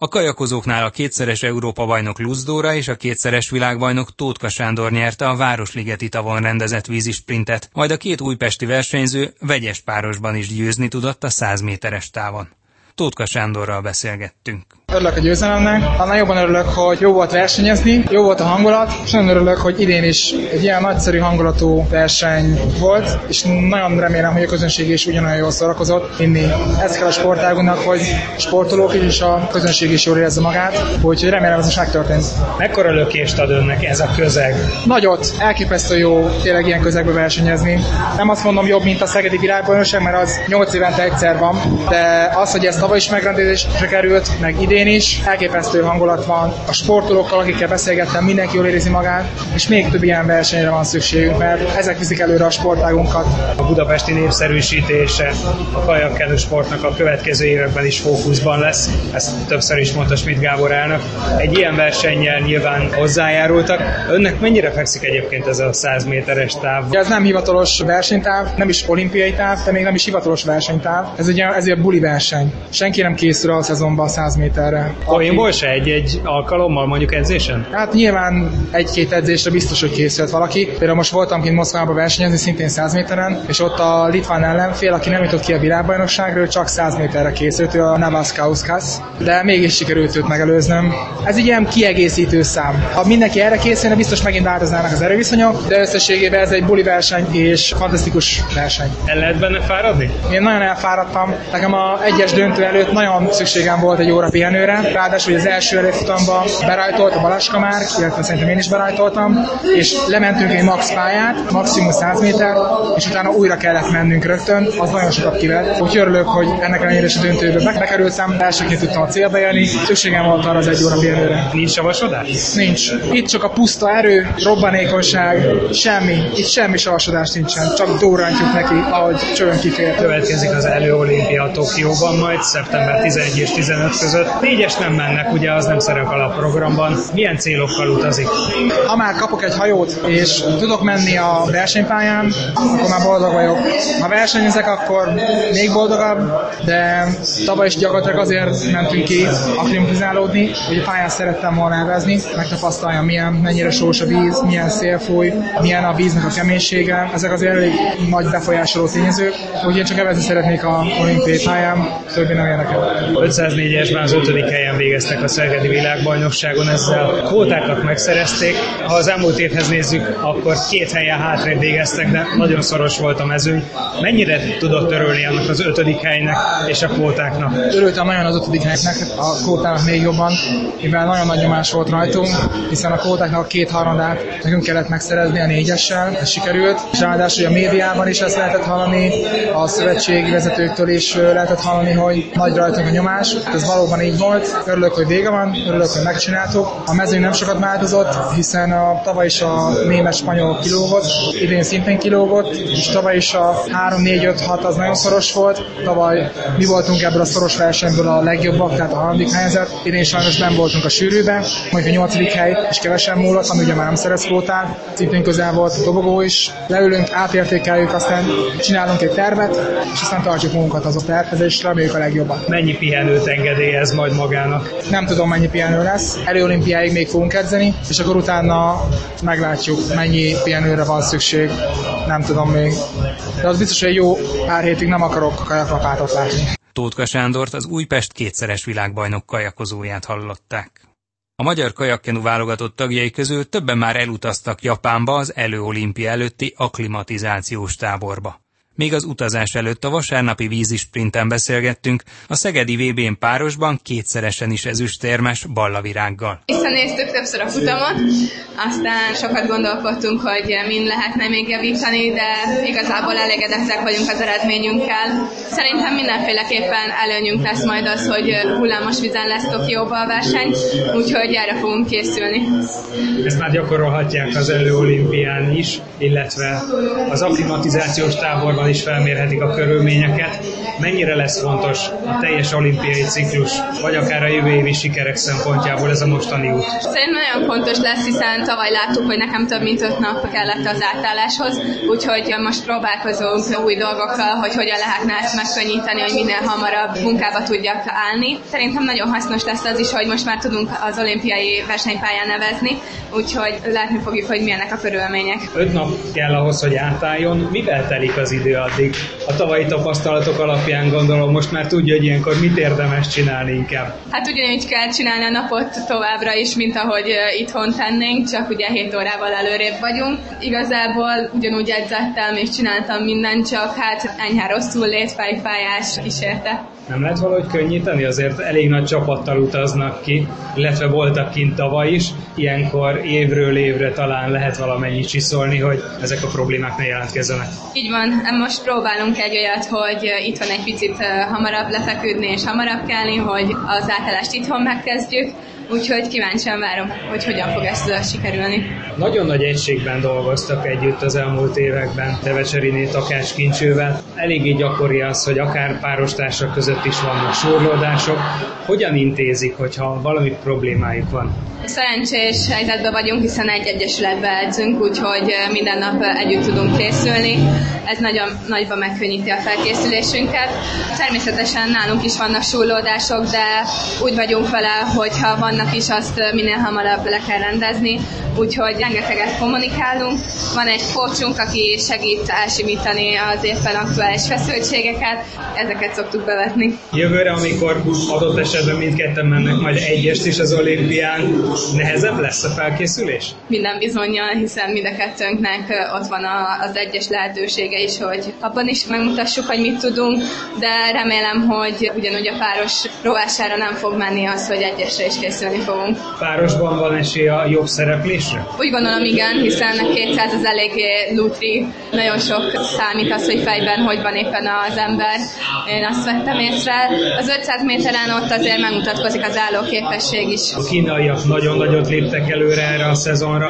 A kajakozóknál a kétszeres Európa-bajnok Luzdóra és a kétszeres világbajnok Tótka Sándor nyerte a Városligeti tavon rendezett vízisprintet, majd a két újpesti versenyző vegyes párosban is győzni tudott a 100 méteres távon. Tótka Sándorral beszélgettünk. Örülök a győzelemnek, annál jobban örülök, hogy jó volt versenyezni, jó volt a hangulat, és nagyon örülök, hogy idén is egy ilyen nagyszerű hangulatú verseny volt, és nagyon remélem, hogy a közönség is ugyanolyan jól szórakozott, inni. Ez kell a sportágunknak, hogy a sportolók is, és a közönség is jól érezze magát, úgyhogy remélem ez is megtörtént. Mekkora lökést ad önnek ez a közeg? Nagyot, elképesztő jó tényleg ilyen közegbe versenyezni. Nem azt mondom jobb, mint a Szegedi Világbajnokság, mert az 8 évente egyszer van, de az, hogy ez tavaly is megrendezésre került, meg idén is, elképesztő hangulat van. A sportolókkal, akikkel beszélgettem, mindenki jól érzi magát, és még több ilyen versenyre van szükségünk, mert ezek viszik előre a sportágunkat. A budapesti népszerűsítése a kajakkelő sportnak a következő években is fókuszban lesz. Ezt többször is mondta Schmidt Gábor elnök. Egy ilyen versennyel nyilván hozzájárultak. Önnek mennyire fekszik egyébként ez a 100 méteres táv? Ez nem hivatalos versenytáv, nem is olimpiai táv, de még nem is hivatalos versenytáv. Ez egy, ez egy buli verseny. Senki nem készül a szezonban 100 méterre. Poénból se egy-egy alkalommal mondjuk edzésen? Hát nyilván egy-két edzésre biztos, hogy készült valaki. Például most voltam kint Moszkvába versenyezni, szintén 100 méteren, és ott a litván ellenfél, aki nem jutott ki a világbajnokságról, csak 100 méterre készült, ő a Navas Kauskas, de mégis sikerült őt megelőznöm. Ez egy ilyen kiegészítő szám. Ha mindenki erre készülne, biztos megint változnának az erőviszonyok, de összességében ez egy buli verseny és fantasztikus verseny. El lehet benne fáradni? Én nagyon elfáradtam. Nekem a egyes döntő előtt nagyon szükségem volt egy óra pihenőre, ráadásul az első előfutamban berajtolt a Balaska már, illetve szerintem én is berajtoltam, és lementünk egy max pályát, maximum 100 méter, és utána újra kellett mennünk rögtön, az nagyon sokat kivett. Úgy örülök, hogy ennek ellenére is a döntőbe bekerültem, elsőként tudtam a célba jönni, szükségem volt arra az egy óra pihenőre. Nincs savasodás? Nincs. Itt csak a puszta erő, robbanékonyság, semmi. Itt semmi savasodás nincsen, csak durrantjuk neki, ahogy csövön kifér. Következik az előolimpia Tokióban majd szeptember 11 és 15 között. Négyes nem mennek, ugye az nem szerepel a programban. Milyen célokkal utazik? Ha már kapok egy hajót, és tudok menni a versenypályán, akkor már boldog vagyok. Ha versenyezek, akkor még boldogabb, de tavaly is gyakorlatilag azért mentünk ki aklimatizálódni, hogy a pályán szerettem volna elvezni, megtapasztaljam, milyen, mennyire sós a víz, milyen szél fúj, milyen a víznek a keménysége. Ezek azért elég nagy befolyásoló tényezők, úgyhogy én csak evezni szeretnék a olimpiai pályán, többi nem érdekel. 504-esben az ötödik helyen végeztek a Szegedi világbajnokságon, ezzel a kvótákat megszerezték. Ha az elmúlt évhez nézzük, akkor két helyen hátrébb végeztek, de nagyon szoros volt a mezőny. Mennyire tudott örülni annak az ötödik helynek és a kvótáknak? Örültem nagyon az ötödik helynek, a kvótának még jobban, mivel nagyon nagy nyomás volt rajtunk, hiszen a kvótáknak a két harmadát nekünk kellett megszerezni a négyessel, ez sikerült, és ráadásul a médiában is ezt lehetett hallani, a szövetségi vezetőktől is lehetett hallani, hogy nagy rajtunk a nyomás. Ez valóban így volt. Örülök, hogy vége van, örülök, hogy megcsináltuk. A mezőny nem sokat változott, hiszen a tavaly is a német-spanyol kilógott, idén szintén kilógott, és tavaly is a 3-4-5-6 az nagyon szoros volt. Tavaly mi voltunk ebből a szoros versenyből a legjobbak, tehát a harmadik helyzet. Idén sajnos nem voltunk a sűrűbe, mondjuk a nyolcadik hely, és kevesen múlott, ami ugye már nem szerez kvótát. Szintén közel volt a dobogó is. Leülünk, átértékeljük, aztán csinálunk egy tervet, és aztán tartjuk magunkat az a tervhez, és reméljük a legjobbat. Mennyi pihenőt engedélyez majd magának? Nem tudom, mennyi pihenő lesz. Előolimpiáig még fogunk edzeni, és akkor utána meglátjuk, mennyi pihenőre van szükség. Nem tudom még. De az biztos, hogy jó pár hétig nem akarok kajaklapátot látni. Tótka Sándort az Újpest kétszeres világbajnok kajakozóját hallották. A magyar kajakkenu válogatott tagjai közül többen már elutaztak Japánba az előolimpia előtti akklimatizációs táborba. Még az utazás előtt a vasárnapi vízisprinten beszélgettünk a Szegedi VB-n párosban kétszeresen is ezüstérmes ballavirággal. Visszanéztük többször a futamot, aztán sokat gondolkodtunk, hogy min lehetne még javítani, de igazából elégedettek vagyunk az eredményünkkel. Szerintem mindenféleképpen előnyünk lesz majd az, hogy hullámos vízen lesz Tokióba a verseny, úgyhogy erre fogunk készülni. Ezt már gyakorolhatják az előolimpián is, illetve az akklimatizációs táborban alkalommal is felmérhetik a körülményeket. Mennyire lesz fontos a teljes olimpiai ciklus, vagy akár a jövő évi sikerek szempontjából ez a mostani út? Szerintem nagyon fontos lesz, hiszen tavaly láttuk, hogy nekem több mint öt nap kellett az átálláshoz, úgyhogy most próbálkozunk új dolgokkal, hogy hogyan lehetne ezt megkönnyíteni, hogy minél hamarabb munkába tudjak állni. Szerintem nagyon hasznos lesz az is, hogy most már tudunk az olimpiai versenypályán nevezni, úgyhogy látni fogjuk, hogy milyenek a körülmények. Öt nap kell ahhoz, hogy átálljon. Mivel telik az idő addig? A tavalyi tapasztalatok alapján gondolom most már tudja, hogy ilyenkor mit érdemes csinálni inkább. Hát ugyanígy kell csinálni a napot továbbra is, mint ahogy itthon tennénk, csak ugye 7 órával előrébb vagyunk. Igazából ugyanúgy edzettem és csináltam mindent, csak hát enyhe rosszul lét, fejfájás kísérte. Nem lehet valahogy könnyíteni? Azért elég nagy csapattal utaznak ki, illetve voltak kint tavaly is. Ilyenkor évről évre talán lehet valamennyi csiszolni, hogy ezek a problémák ne jelentkezzenek. Így van, most próbálunk egy olyat, hogy itt van egy picit hamarabb lefeküdni és hamarabb kelni, hogy az átállást itthon megkezdjük, úgyhogy kíváncsian várom, hogy hogyan fog ezt sikerülni. Nagyon nagy egységben dolgoztak együtt az elmúlt években Tevecseriné Takács Kincsővel. Eléggé gyakori az, hogy akár párostársak között is vannak súrlódások. Hogyan intézik, hogyha valami problémájuk van? Szerencsés helyzetben vagyunk, hiszen egy egyesületben edzünk, úgyhogy minden nap együtt tudunk készülni. Ez nagyon nagyban megkönnyíti a felkészülésünket. Természetesen nálunk is vannak súrlódások, de úgy vagyunk vele, hogy ha vannak is, azt minél hamarabb le kell rendezni, úgyhogy rengeteget kommunikálunk. Van egy coachunk, aki segít elsimítani az éppen aktuális feszültségeket, ezeket szoktuk bevetni. Jövőre, amikor adott esetben mindketten mennek majd egyest is az olimpián, nehezebb lesz a felkészülés? Minden bizonyal, hiszen mind a kettőnknek ott van az egyes lehetősége is, hogy abban is megmutassuk, hogy mit tudunk, de remélem, hogy ugyanúgy a páros rovására nem fog menni az, hogy egyesre is készülni fogunk. Párosban van esély a jobb szereplésre? Úgy gondolom igen, hiszen a 200 az eléggé lutri, nagyon sok számít az, hogy fejben hogy van éppen az ember. Én azt vettem észre. Az 500 méteren ott azért megmutatkozik az állóképesség is. A kínaiak nagyon nagyot léptek előre erre a szezonra.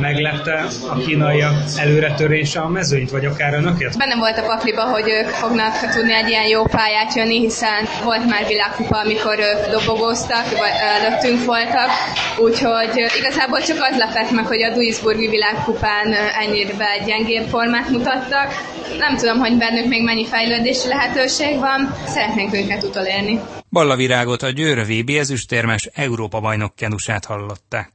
Meglepte a kínaiak előretörése a mezőnyt, vagy akár önöket? Benne volt a pakliba, hogy ők fognak tudni egy ilyen jó pályát jönni, hiszen volt már világkupa, amikor ők dobogóztak, vagy előttünk voltak, úgyhogy igazából csak az lepett meg, hogy a Duisburgi világkupán ennyire gyengébb formát mutattak. Nem tudom, hogy bennük még mennyi fejlődési lehetőség van, szeretnénk őket utolérni. Ballavirágot a Győr VB ezüstérmes Európa bajnok kenusát hallották.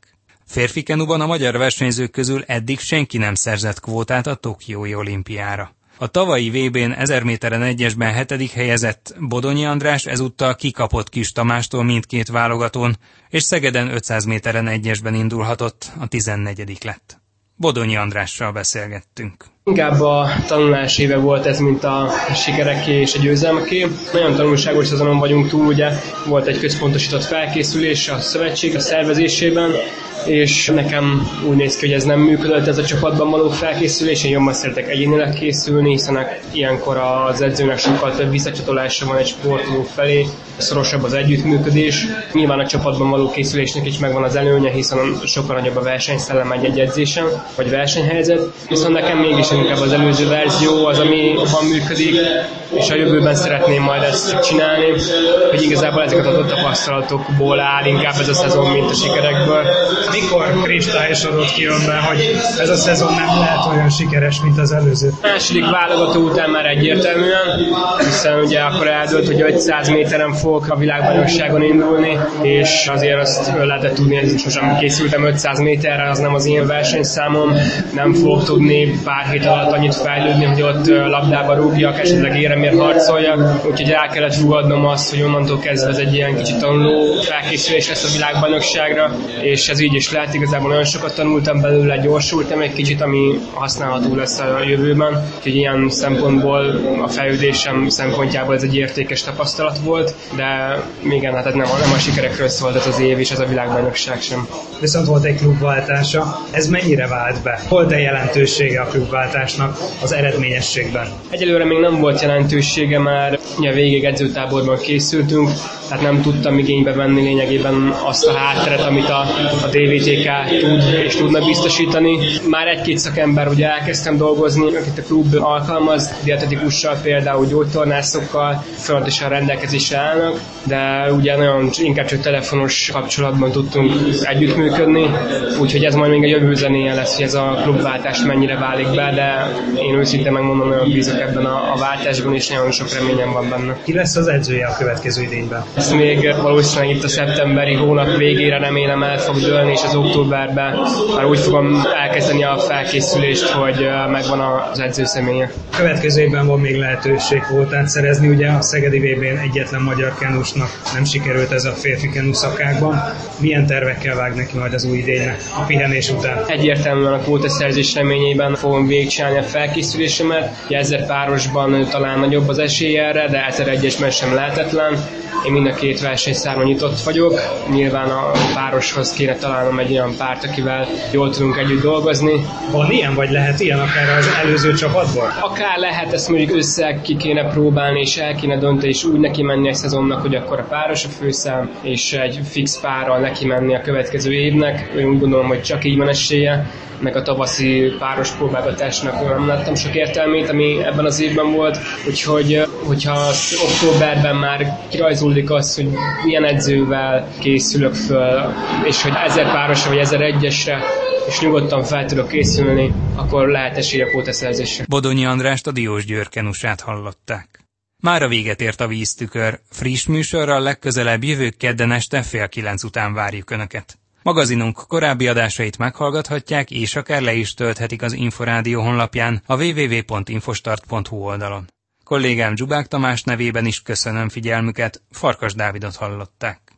Férfi kenuban a magyar versenyzők közül eddig senki nem szerzett kvótát a Tokiói olimpiára. A tavalyi VB-n 1000 méteren egyesben hetedik helyezett Bodonyi András ezúttal kikapott Kis Tamástól mindkét válogatón, és Szegeden 500 méteren egyesben indulhatott, a 14 lett. Bodonyi Andrással beszélgettünk. Inkább a tanulás éve volt ez, mint a sikereké és a győzelmeké. Nagyon tanulságos szezonon vagyunk túl, ugye volt egy központosított felkészülés a szövetség a szervezésében, és nekem úgy néz ki, hogy ez nem működött ez a csapatban való felkészülés, én jobban szeretek egyénileg készülni, hiszen ilyenkor az edzőnek sokkal több visszacsatolása van egy sportoló felé, szorosabb az együttműködés. Nyilván a csapatban való készülésnek is megvan az előnye, hiszen sokkal nagyobb a versenyszellem egy, edzésen, vagy versenyhelyzet. Viszont nekem mégis inkább az előző verzió az, ami jobban működik, és a jövőben szeretném majd ezt csinálni, hogy igazából ezeket a tapasztalatokból áll inkább ez a szezon, mint a sikerekből. Mikor kristályosodott ki önben, hogy ez a szezon nem lehet olyan sikeres, mint az előző? A második válogató után már egyértelműen, hiszen ugye akkor eldőlt, hogy 500 méteren fogok a világbajnokságon indulni, és azért azt lehetett tudni, hogy sosem készültem 500 méterre, az nem az én versenyszámom, nem fogok tudni pár hét alatt annyit fejlődni, hogy ott labdába rúgjak, esetleg éremért harcoljak, úgyhogy el kellett fogadnom azt, hogy onnantól kezdve ez egy ilyen kicsit tanuló felkészülés lesz a világbajnokságra, és ez így is lehet, igazából nagyon sokat tanultam belőle, gyorsultam egy kicsit, ami használható lesz a jövőben, úgyhogy ilyen szempontból a fejlődésem szempontjából ez egy értékes tapasztalat volt, de még hát nem, nem a sikerekről szólt ez az év, és ez a világbajnokság sem. Viszont volt egy klubváltása, ez mennyire vált be? Volt-e jelentősége a klubváltásnak az eredményességben? Egyelőre még nem volt jelentősége, már ugye végig edzőtáborban készültünk, tehát nem tudtam igénybe venni lényegében azt a hátteret, amit a, a DVTK tud és tudna biztosítani. Már egy-két szakember ugye elkezdtem dolgozni, akit a klub alkalmaz, dietetikussal például gyógytornászokkal folyamatosan rendelkezésre állnak, de ugye nagyon inkább csak telefonos kapcsolatban tudtunk együttműködni, úgyhogy ez majd még a jövő zenéje lesz, hogy ez a klubváltás mennyire válik be, de én őszintén megmondom, nagyon bízok ebben a, a váltásban, és nagyon sok reményem van benne. Ki lesz az edzője a következő idényben? Ezt még valószínűleg itt a szeptemberi hónap végére remélem el fog dőlni, és az októberben már úgy fogom elkezdeni a felkészülést, hogy megvan az edző személye. Következő évben van még lehetőség voltát szerezni, ugye a Szegedi vb egyetlen magyar kenusnak nem sikerült ez a férfi kenu szakákban. Milyen tervekkel vág neki majd az új idénynek a pihenés után? Egyértelműen a kvótaszerzés reményében fogom végigcsinálni a felkészülésemet. Ezer párosban talán nagyobb az esély erre, de 1001-esben sem lehetetlen. Én mind a két versenyszáron nyitott vagyok. Nyilván a pároshoz kéne találnom egy olyan párt, akivel jól tudunk együtt dolgozni. Van ilyen, vagy lehet ilyen akár az előző csapatból? Akár lehet, ezt mondjuk össze ki kéne próbálni, és el kéne dönteni, és úgy neki menni egy szezonnak, hogy akkor a páros a főszám, és egy fix párral neki menni a következő évnek. Én úgy gondolom, hogy csak így van esélye meg a tavaszi páros próbálgatásnak nem láttam sok értelmét, ami ebben az évben volt, úgyhogy hogyha októberben már kirajzódik az, hogy milyen edzővel készülök föl, és hogy ezer párosra vagy ezer egyesre és nyugodtan fel tudok készülni, akkor lehet esély a kótaszerzésre. Bodonyi Andrást a Diós Győrkenusát hallották. Már a véget ért a víztükör. Friss műsorral legközelebb jövő kedden este fél kilenc után várjuk Önöket. Magazinunk korábbi adásait meghallgathatják, és akár le is tölthetik az Inforádió honlapján a www.infostart.hu oldalon. Kollégám Zsubák Tamás nevében is köszönöm figyelmüket, Farkas Dávidot hallották.